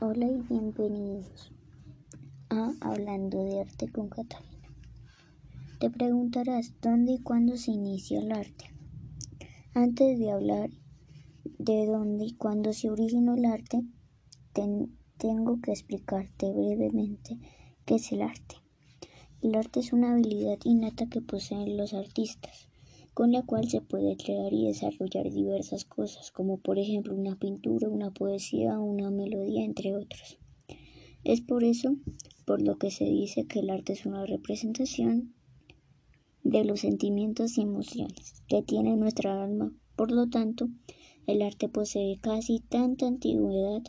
Hola y bienvenidos a Hablando de Arte con Catalina. Te preguntarás dónde y cuándo se inicia el arte. Antes de hablar de dónde y cuándo se originó el arte, tengo que explicarte brevemente qué es el arte. El arte es una habilidad innata que poseen los artistas con la cual se puede crear y desarrollar diversas cosas, como por ejemplo una pintura, una poesía, una melodía, entre otros. Es por eso por lo que se dice que el arte es una representación de los sentimientos y emociones que tiene nuestra alma. Por lo tanto, el arte posee casi tanta antigüedad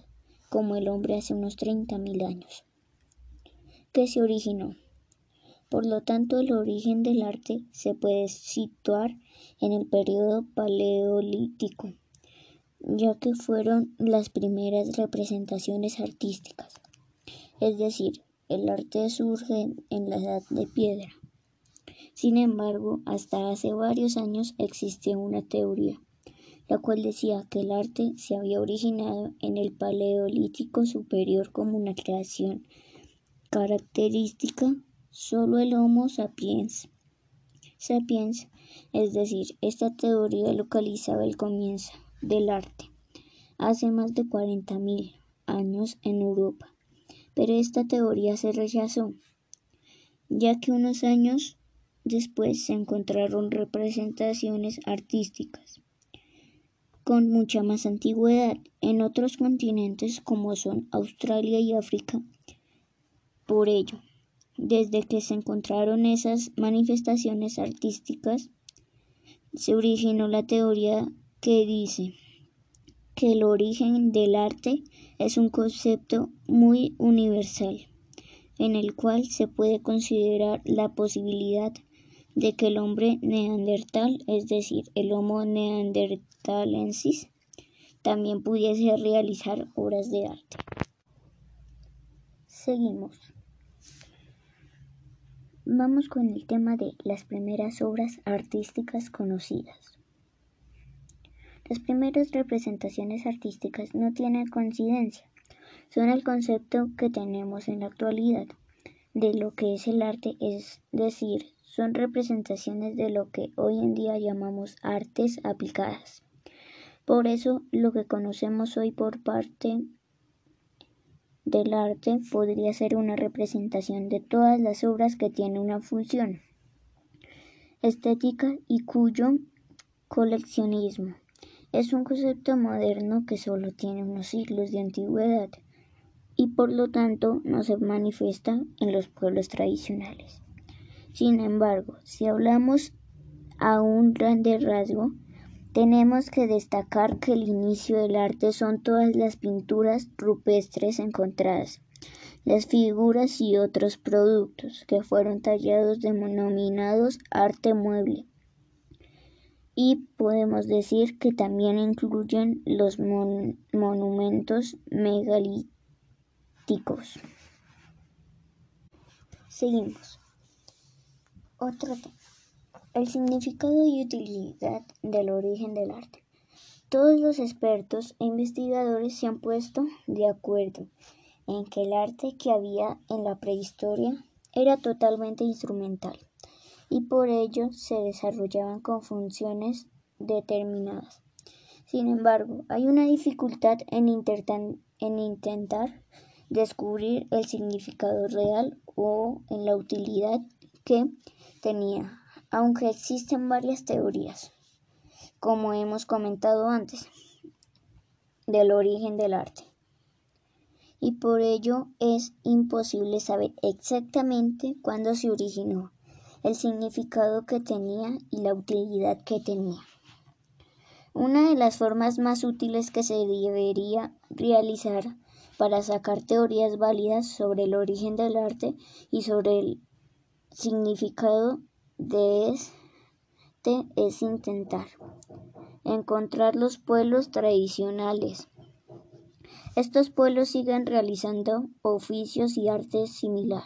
como el hombre hace unos 30.000 años. ¿Qué se originó? Por lo tanto, el origen del arte se puede situar en el periodo paleolítico, ya que fueron las primeras representaciones artísticas. Es decir, el arte surge en la edad de piedra. Sin embargo, hasta hace varios años existía una teoría, la cual decía que el arte se había originado en el Paleolítico superior como una creación característica solo el Homo sapiens. Sapiens, es decir, esta teoría localizaba el comienzo del arte hace más de 40.000 años en Europa, pero esta teoría se rechazó, ya que unos años después se encontraron representaciones artísticas con mucha más antigüedad en otros continentes como son Australia y África. Por ello, desde que se encontraron esas manifestaciones artísticas, se originó la teoría que dice que el origen del arte es un concepto muy universal, en el cual se puede considerar la posibilidad de que el hombre neandertal, es decir, el Homo neanderthalensis, también pudiese realizar obras de arte. Seguimos. Vamos con el tema de las primeras obras artísticas conocidas. Las primeras representaciones artísticas no tienen coincidencia, son el concepto que tenemos en la actualidad de lo que es el arte, es decir, son representaciones de lo que hoy en día llamamos artes aplicadas. Por eso, lo que conocemos hoy por parte del arte podría ser una representación de todas las obras que tienen una función estética y cuyo coleccionismo es un concepto moderno que solo tiene unos siglos de antigüedad y por lo tanto no se manifiesta en los pueblos tradicionales. Sin embargo, si hablamos a un grande rasgo, tenemos que destacar que el inicio del arte son todas las pinturas rupestres encontradas, las figuras y otros productos que fueron tallados denominados arte mueble. Y podemos decir que también incluyen los monumentos megalíticos. Seguimos. Otro tema. El significado y utilidad del origen del arte. Todos los expertos e investigadores se han puesto de acuerdo en que el arte que había en la prehistoria era totalmente instrumental y por ello se desarrollaban con funciones determinadas. Sin embargo, hay una dificultad en, en intentar descubrir el significado real o en la utilidad que tenía aunque existen varias teorías, como hemos comentado antes, del origen del arte. Y por ello es imposible saber exactamente cuándo se originó, el significado que tenía y la utilidad que tenía. Una de las formas más útiles que se debería realizar para sacar teorías válidas sobre el origen del arte y sobre el significado de este es intentar encontrar los pueblos tradicionales. Estos pueblos siguen realizando oficios y artes similar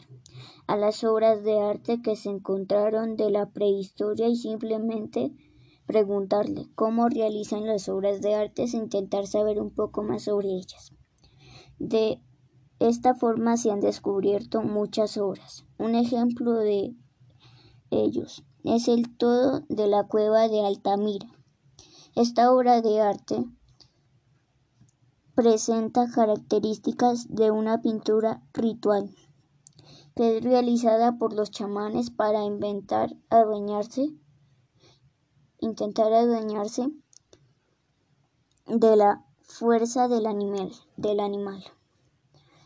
a las obras de arte que se encontraron de la prehistoria y simplemente preguntarle cómo realizan las obras de arte e intentar saber un poco más sobre ellas. De esta forma se han descubierto muchas obras. Un ejemplo de ellos es el todo de la cueva de Altamira. Esta obra de arte presenta características de una pintura ritual que es realizada por los chamanes para inventar adueñarse, intentar adueñarse de la fuerza del animal, del animal.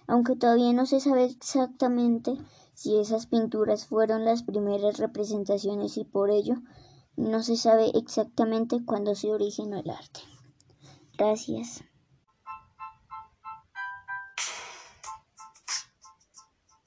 Aunque todavía no se sabe exactamente si esas pinturas fueron las primeras representaciones y por ello no se sabe exactamente cuándo se originó el arte. Gracias.